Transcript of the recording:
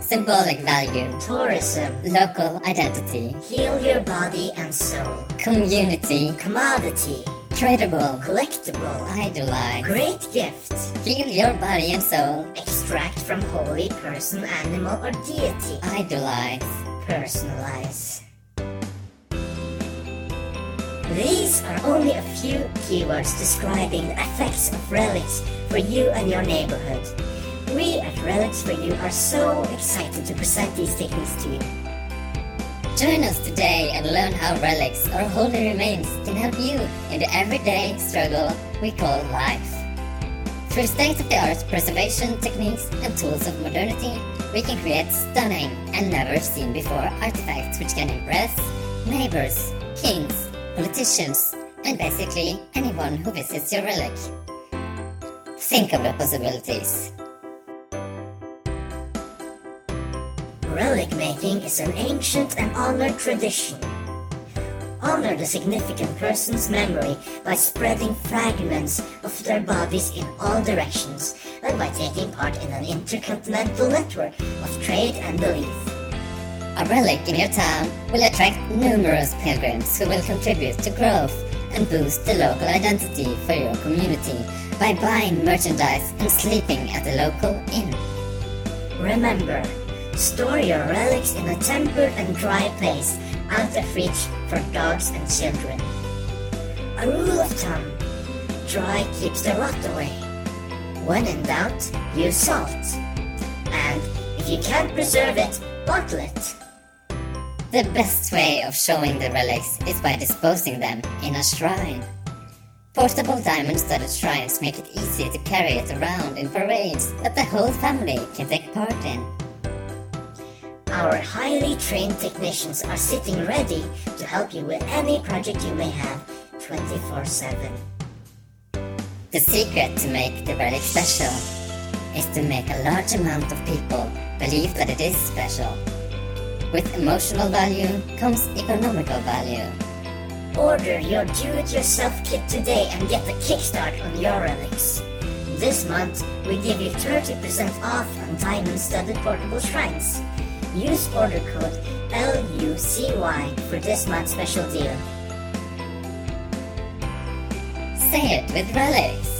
symbolic value, tourism, local identity, heal your body and soul, community, commodity, tradable, collectible, idolize, great gift, heal your body and soul, extract from holy person, animal, or deity, idolize, personalize. These are only a few keywords describing the effects of relics for you and your neighborhood. Relics for You are so excited to present these techniques to you. Join us today and learn how relics or holy remains can help you in the everyday struggle we call life. Through state-of-the-art preservation techniques and tools of modernity, we can create stunning and never seen before artifacts which can impress neighbors, kings, politicians, and basically anyone who visits your relic. Think of the possibilities. Relic making is an ancient and honored tradition. Honor the significant person's memory by spreading fragments of their bodies in all directions and by taking part in an intercontinental network of trade and belief. A relic in your town will attract numerous pilgrims who will contribute to growth and boost the local identity for your community by buying merchandise and sleeping at the local inn. Remember, store your relics in a tempered and dry place out of reach for dogs and children. A rule of thumb, dry keeps the rot away. When in doubt, use salt. And if you can't preserve it, bottle it. The best way of showing the relics is by disposing them in a shrine. Portable diamond-studded shrines make it easy to carry it around in parades that the whole family can take part in. Our highly trained technicians are sitting ready to help you with any project you may have 24 7. The secret to make the relic special is to make a large amount of people believe that it is special. With emotional value comes economical value. Order your do-it-yourself kit today and get a kickstart on your relics. This month, we give you 30% off on diamond-studded portable shrines. Use order code LUCY for this month's special deal. Say it with relics.